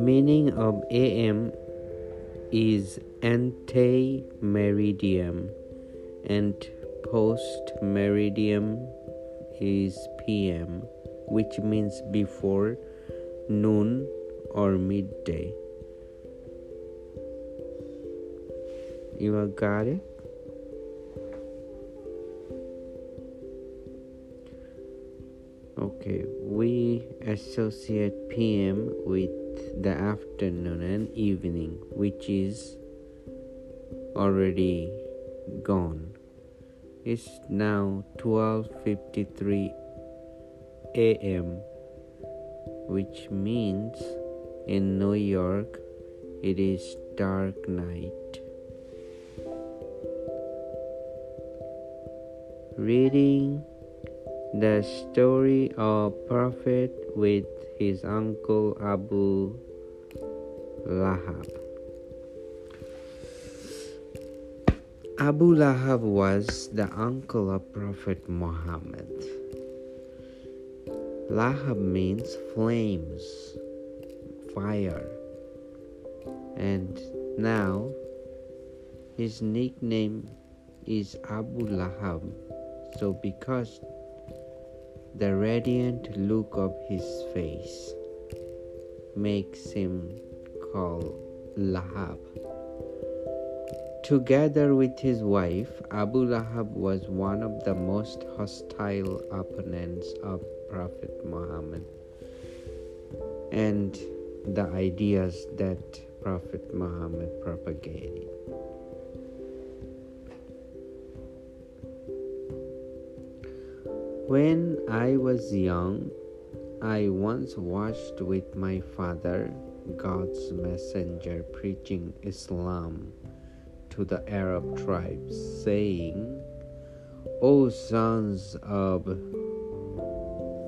meaning of AM is ante meridiem and post meridiem is PM, which means before noon or midday. You got it? Okay, we associate PM with the afternoon and evening, which is already gone. It's now 12:53 a.m., which means in New York it is dark night. Reading the story of Prophet with his uncle Abu Lahab. Abu Lahab was the uncle of Prophet Muhammad. Lahab means flames, fire, and now his nickname is Abu Lahab. So, because the radiant look of his face makes him called Lahab. Together with his wife, Abu Lahab was one of the most hostile opponents of Prophet Muhammad and the ideas that Prophet Muhammad propagated. When I was young, I once watched with my father God's messenger preaching Islam to the Arab tribes, saying, O sons of,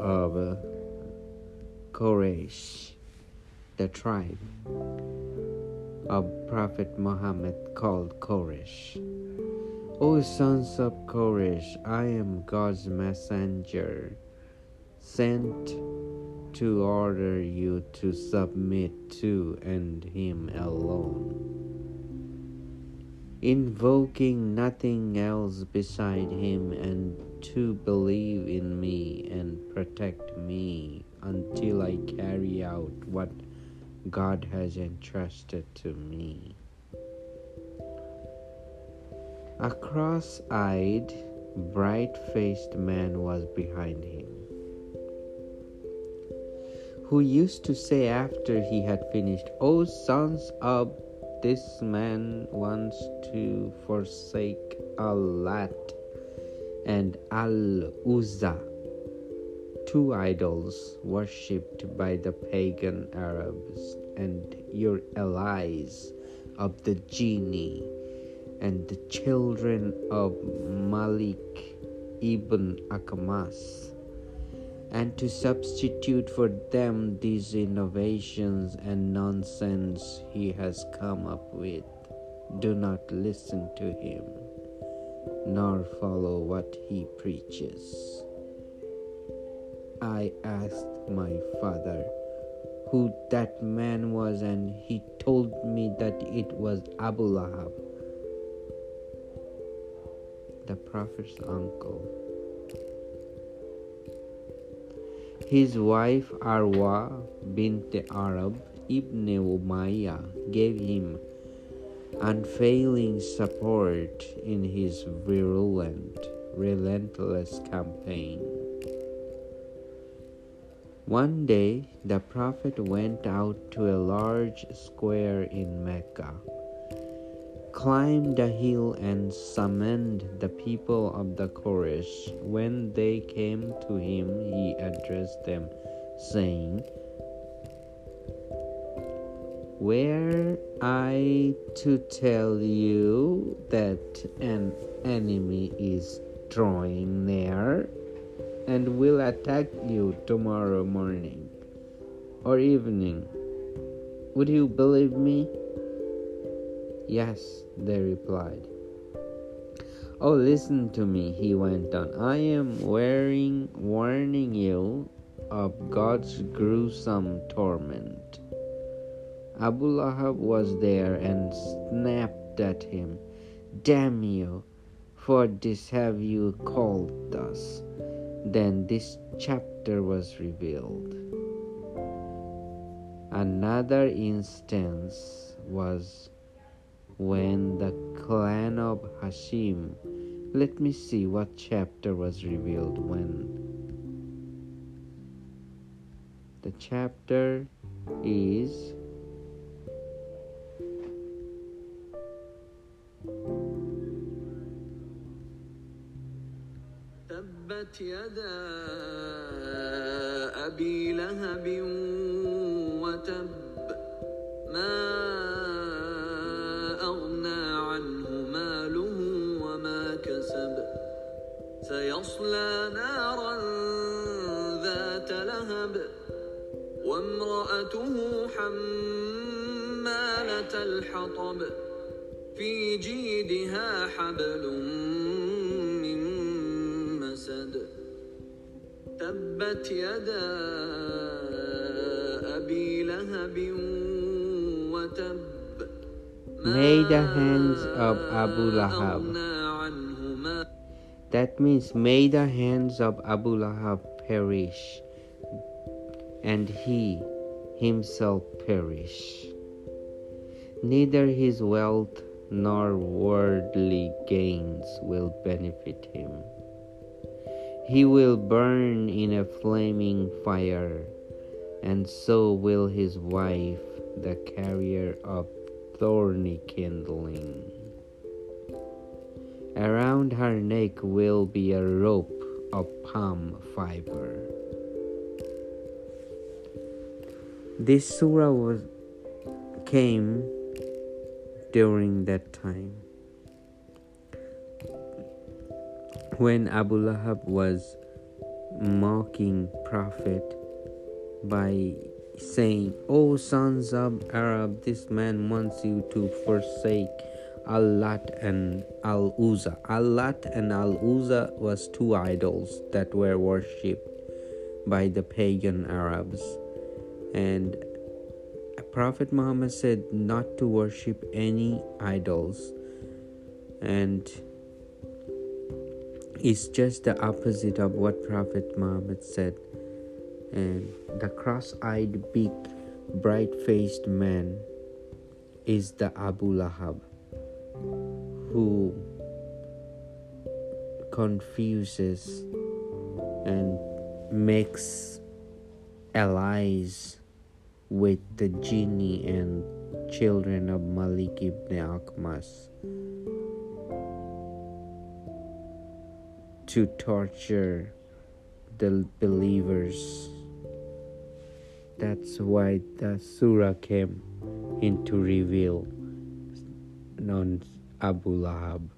of Quraysh, the tribe of Prophet Muhammad called Quraysh. O sons of Quraysh, I am God's messenger, sent to order you to submit to and Him alone, invoking nothing else beside Him, and to believe in me and protect me until I carry out what God has entrusted to me. A cross eyed, bright faced man was behind him, who used to say after he had finished, O sons of this man wants to forsake Al-Lat and Al-Uzza, two idols worshipped by the pagan Arabs, and your allies of the genie and the children of Malik ibn Akamas, and to substitute for them these innovations and nonsense he has come up with. Do not listen to him, nor follow what he preaches. I asked my father who that man was, and he told me that it was Abu Lahab the Prophet's uncle. His wife Arwa bint Harb ibn Umayyah gave him unfailing support in his virulent, relentless campaign. One day, the Prophet went out to a large square in Mecca climbed the hill and summoned the people of the Quraysh. When they came to him, he addressed them, saying, Were I to tell you that an enemy is drawing near and will attack you tomorrow morning or evening, would you believe me? Yes, they replied. Oh, listen to me, he went on. I am wearing, warning you of God's gruesome torment. Abu Lahab was there and snapped at him, Damn you, for this have you called us. Then this chapter was revealed. Another instance was when the clan of Hashim. Let me see what chapter was revealed when. The chapter is تبت يدا أبي لهب وتب سيصلى نارا ذات لهب وامرأته حمالة الحطب في جيدها حبل من مسد تبت يدا أبي لهب وتب May the hands of Abu Lahab. That means, may the hands of Abu Lahab perish, and he himself perish. Neither his wealth nor worldly gains will benefit him. He will burn in a flaming fire, and so will his wife, the carrier of thorny kindling. Around her neck will be a rope of palm fiber. This surah was came during that time when Abu Lahab was mocking Prophet by saying, O sons of Arab, this man wants you to forsake Allat and Al Uzza. Allat and Al Uzza was two idols that were worshipped by the pagan Arabs. And Prophet Muhammad said not to worship any idols. And it's just the opposite of what Prophet Muhammad said and the cross eyed, big, bright faced man is the Abu Lahab who confuses and makes allies with the genie and children of Malik ibn Akhmas to torture the believers. That's why the surah came into reveal on Abu Lahab.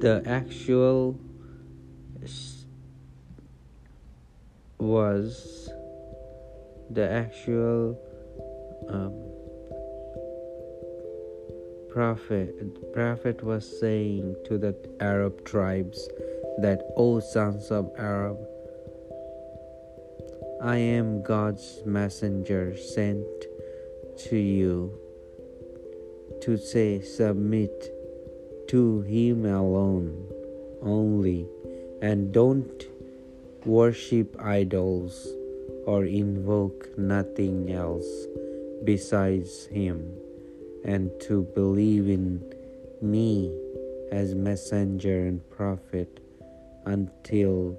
The actual was the actual um, prophet prophet was saying to the Arab tribes that O sons of Arab I am God's messenger sent to you to say submit to him alone only and don't worship idols or invoke nothing else besides him. And to believe in me as messenger and prophet until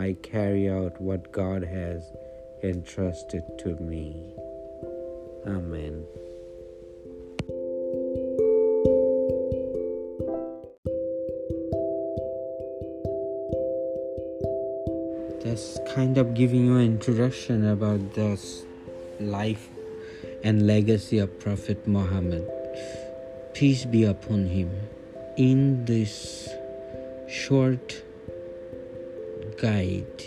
I carry out what God has entrusted to me. Amen. Just kind of giving you an introduction about the life and legacy of Prophet Muhammad. Peace be upon him. In this short guide,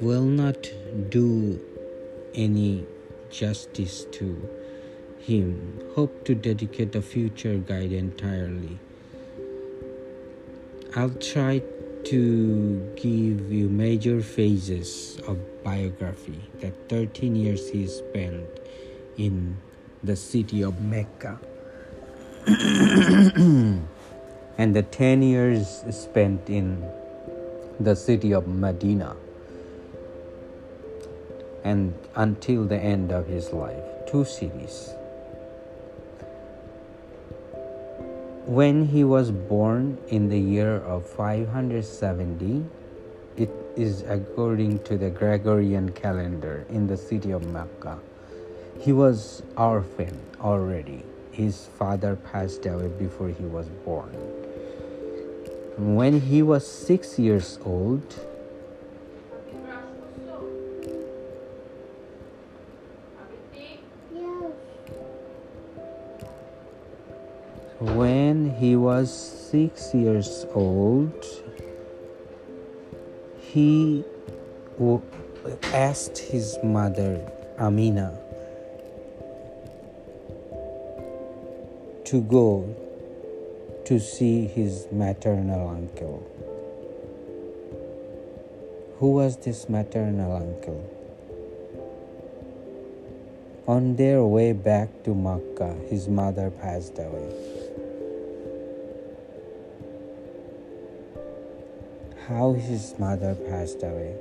will not do any justice to him. Hope to dedicate a future guide entirely. I'll try to give you major phases of biography. That 13 years he spent in the city of Mecca. and the 10 years spent in the city of Medina and until the end of his life two cities. When he was born in the year of 570 it is according to the Gregorian calendar in the city of Mecca. He was orphan already. His father passed away before he was born when he was six years old, when he was six years old, he asked his mother, Amina, to go to see his maternal uncle. Who was this maternal uncle? On their way back to Makkah, his mother passed away. How his mother passed away?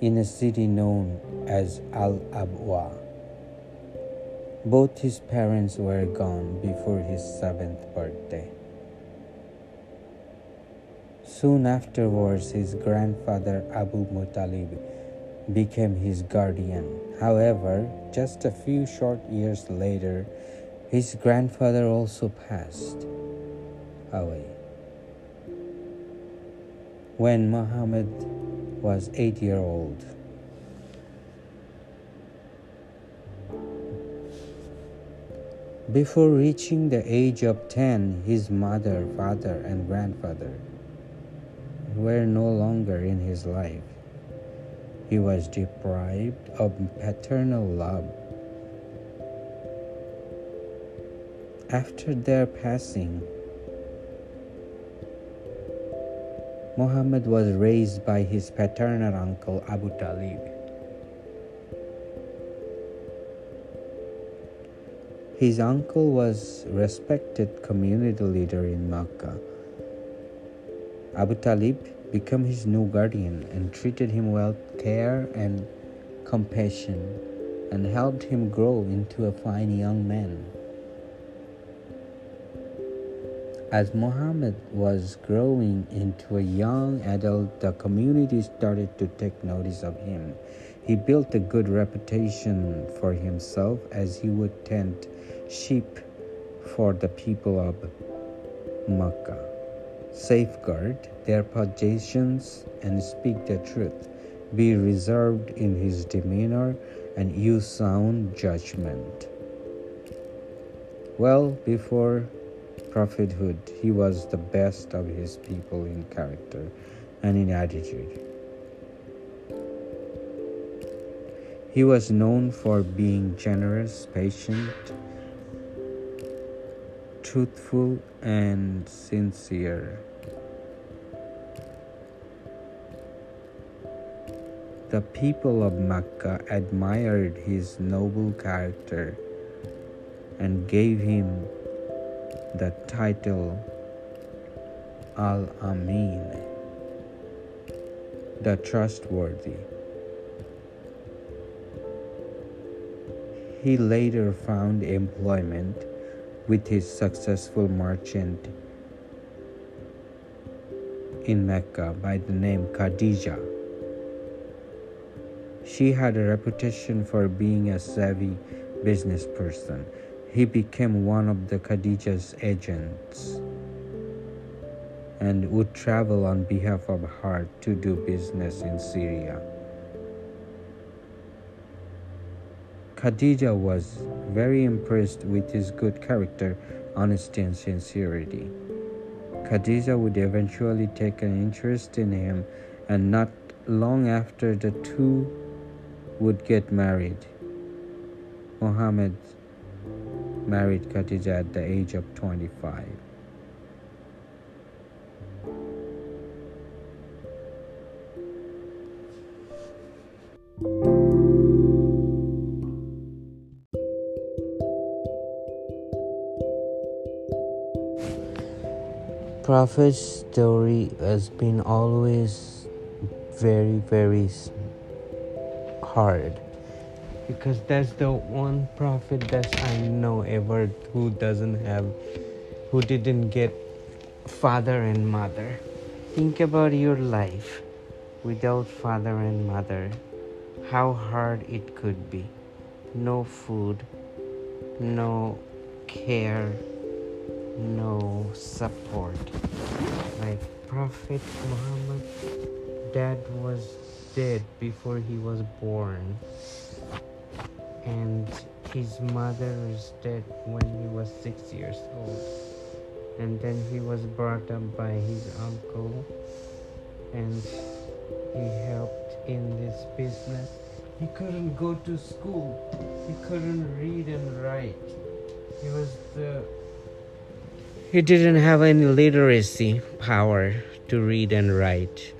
In a city known as Al Abwa. Both his parents were gone before his seventh birthday. Soon afterwards, his grandfather Abu Muttalib became his guardian. However, just a few short years later, his grandfather also passed away. When Muhammad was eight years old, Before reaching the age of 10, his mother, father, and grandfather were no longer in his life. He was deprived of paternal love. After their passing, Muhammad was raised by his paternal uncle Abu Talib. His uncle was respected community leader in Makkah. Abu Talib became his new guardian and treated him with care and compassion and helped him grow into a fine young man. As Muhammad was growing into a young adult, the community started to take notice of him. He built a good reputation for himself as he would tend sheep for the people of Makkah. Safeguard their possessions and speak the truth. Be reserved in his demeanor and use sound judgment. Well, before prophethood, he was the best of his people in character and in attitude. He was known for being generous, patient, truthful and sincere. The people of Mecca admired his noble character and gave him the title Al Amin, the trustworthy. He later found employment with his successful merchant in Mecca by the name Khadija. She had a reputation for being a savvy business person. He became one of the Khadija's agents and would travel on behalf of her to do business in Syria. Khadija was very impressed with his good character, honesty, and sincerity. Khadija would eventually take an interest in him, and not long after, the two would get married. Muhammad married Khadija at the age of 25. Prophet's story has been always very, very hard because that's the one prophet that I know ever who doesn't have, who didn't get father and mother. Think about your life without father and mother, how hard it could be. No food, no care, no support. Like Prophet Muhammad, dad was dead before he was born, and his mother is dead when he was six years old. And then he was brought up by his uncle, and he helped in this business. He couldn't go to school. He couldn't read and write. He was the he didn't have any literacy power to read and write.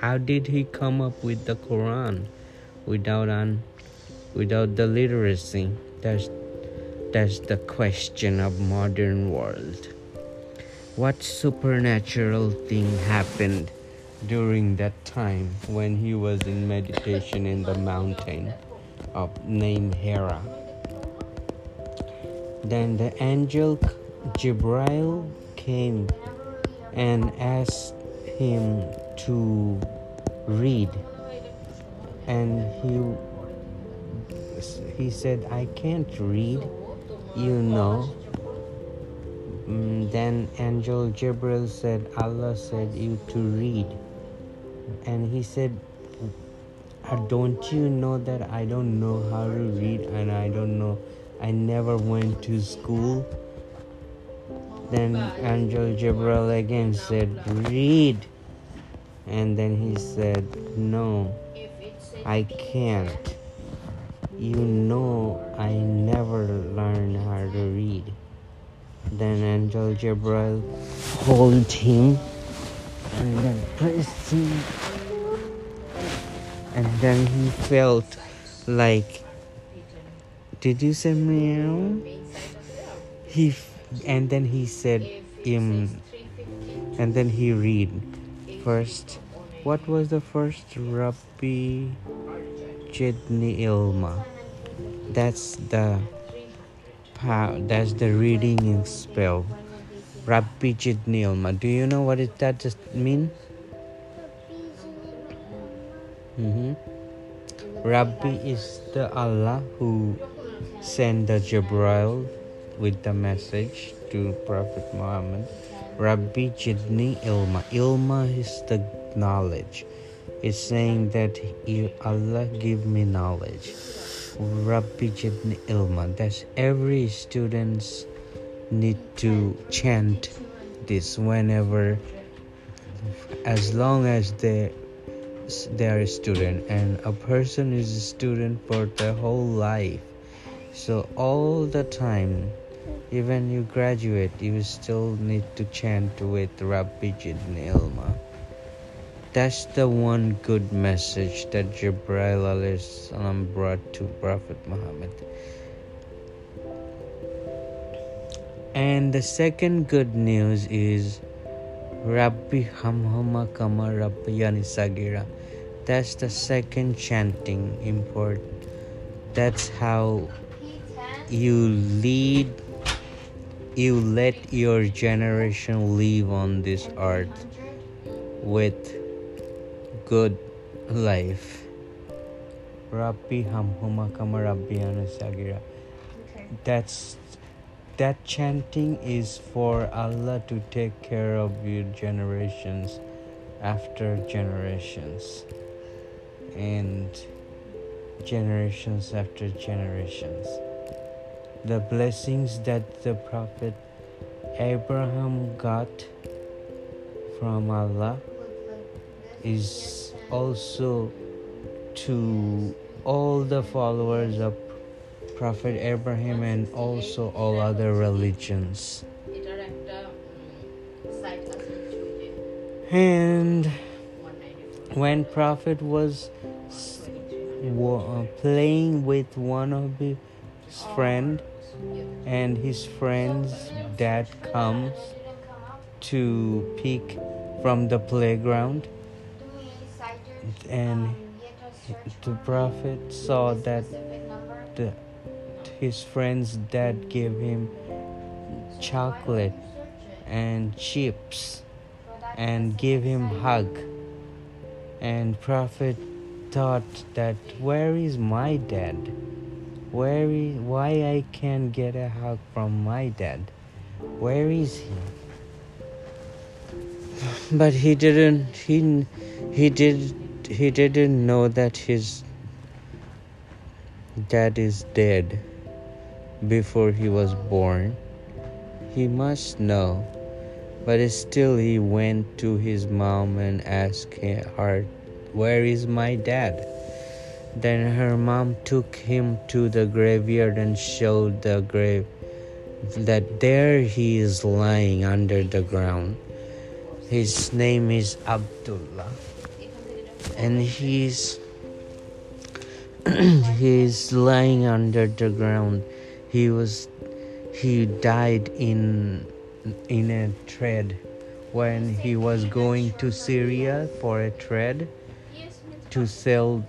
How did he come up with the Quran without an without the literacy? That's that's the question of modern world. What supernatural thing happened during that time when he was in meditation in the mountain of named Hira? Then the angel Jibrail came and asked him to read. And he he said I can't read you know. Mm, then angel Jibril said Allah said you to read. And he said "Uh, don't you know that I don't know how to read and I don't know I never went to school then angel Jibril again said read. And then he said no I can't. You know I never learned how to read. Then angel Jibril hold him and then pressed him. And then he felt like did you say meow? He and then he said um and then he read. First what was the first rabbi jidni ilma that's the that's the reading in spell. Rabbi jidni ilma do you know what it that just mean? Hmm rabbi is the allah who sent the jibril with the message to prophet muhammad rabbi jidni ilma. Ilma is the knowledge. It's saying that allah give me knowledge. Rabbi jidni ilma that's every students need to chant this whenever as long as they they are a student and a person is a student for their whole life. So all the time even you graduate you still need to chant with rabbi ilma that's the one good message that Jibril salam brought to Prophet Muhammad. And the second good news is Rabbi Hamhuma Kama Rabbi Yani Sagira. That's the second chanting import. That's how you lead, you let your generation live on this earth with good life. Rabbi Hamhuma Kama Rabbi Sagira. That's that chanting is for Allah to take care of your generations after generations and generations after generations the blessings that the prophet Abraham got from Allah is also to all the followers of Prophet Abraham and also all other religions. And when Prophet was playing with one of the friend and his friend's dad comes to pick from the playground. And the prophet saw that the, his friend's dad gave him chocolate and chips and gave him hug. And prophet thought that where is my dad where is why i can't get a hug from my dad? Where is he? But he didn't he he did he didn't know that his dad is dead before he was born. He must know. But still he went to his mom and asked her where is my dad then her mom took him to the graveyard and showed the grave that there he is lying under the ground. His name is abdullah. And he's he's lying under the ground. He was he died in in a trade when he was going to syria for a trade to sell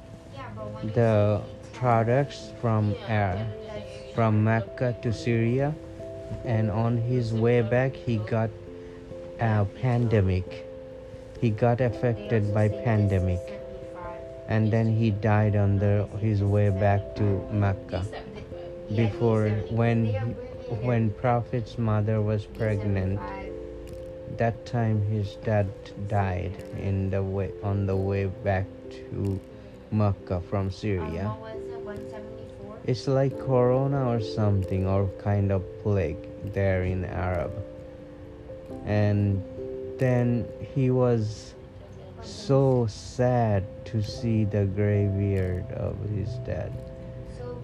the products from air from mecca to syria and on his way back he got a pandemic he got affected by pandemic and then he died on the, his way back to Mecca. Before when when Prophet's mother was pregnant, that time his dad died in the way on the way back to Mecca from Syria. It's like corona or something or kind of plague there in Arab. And then he was so sad to see the graveyard of his dad.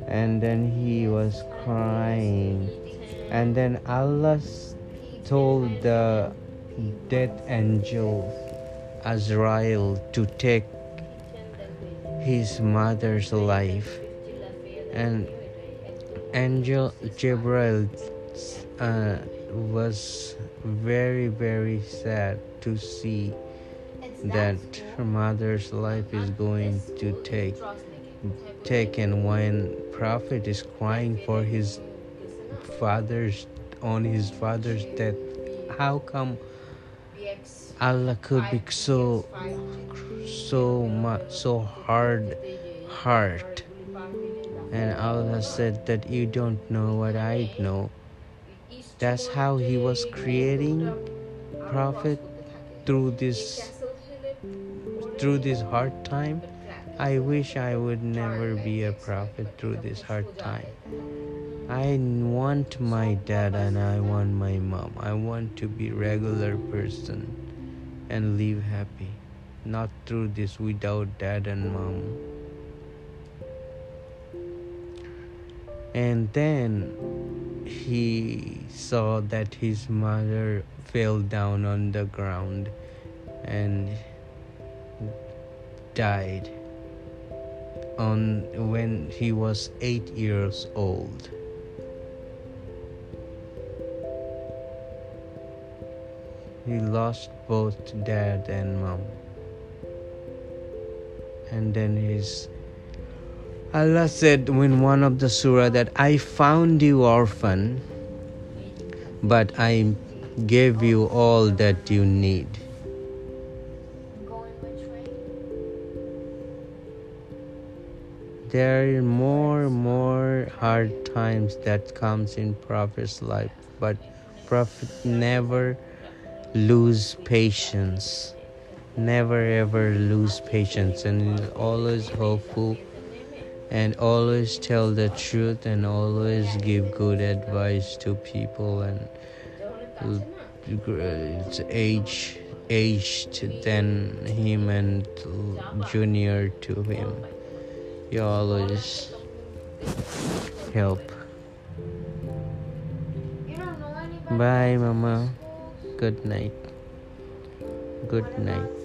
And then he was crying. And then Allah told the death angel Azrael to take his mother's life. And angel Gabriel uh, was very very sad to see that her mother's life is going to take taken when prophet is crying for his father's on his father's death how come allah could be so so much so hard heart. And allah said that you don't know what i know. That's how he was creating prophet through this through this hard time. I wish i would never be a prophet through this hard time. I want my dad and i want my mom. I want to be regular person and live happy not through this without dad and mom. And then he saw that his mother fell down on the ground and died on when he was 8 years old. He lost both dad and mom and then his Allah said in one of the surah that I found you orphan, but I gave you all that you need. There are more more hard times that comes in Prophet's life, but Prophet never lose patience. Never ever lose patience and always hopeful and always tell the truth and always give good advice to people and it's age aged than him and junior to him. You always help. Bye mama. Good night. Good night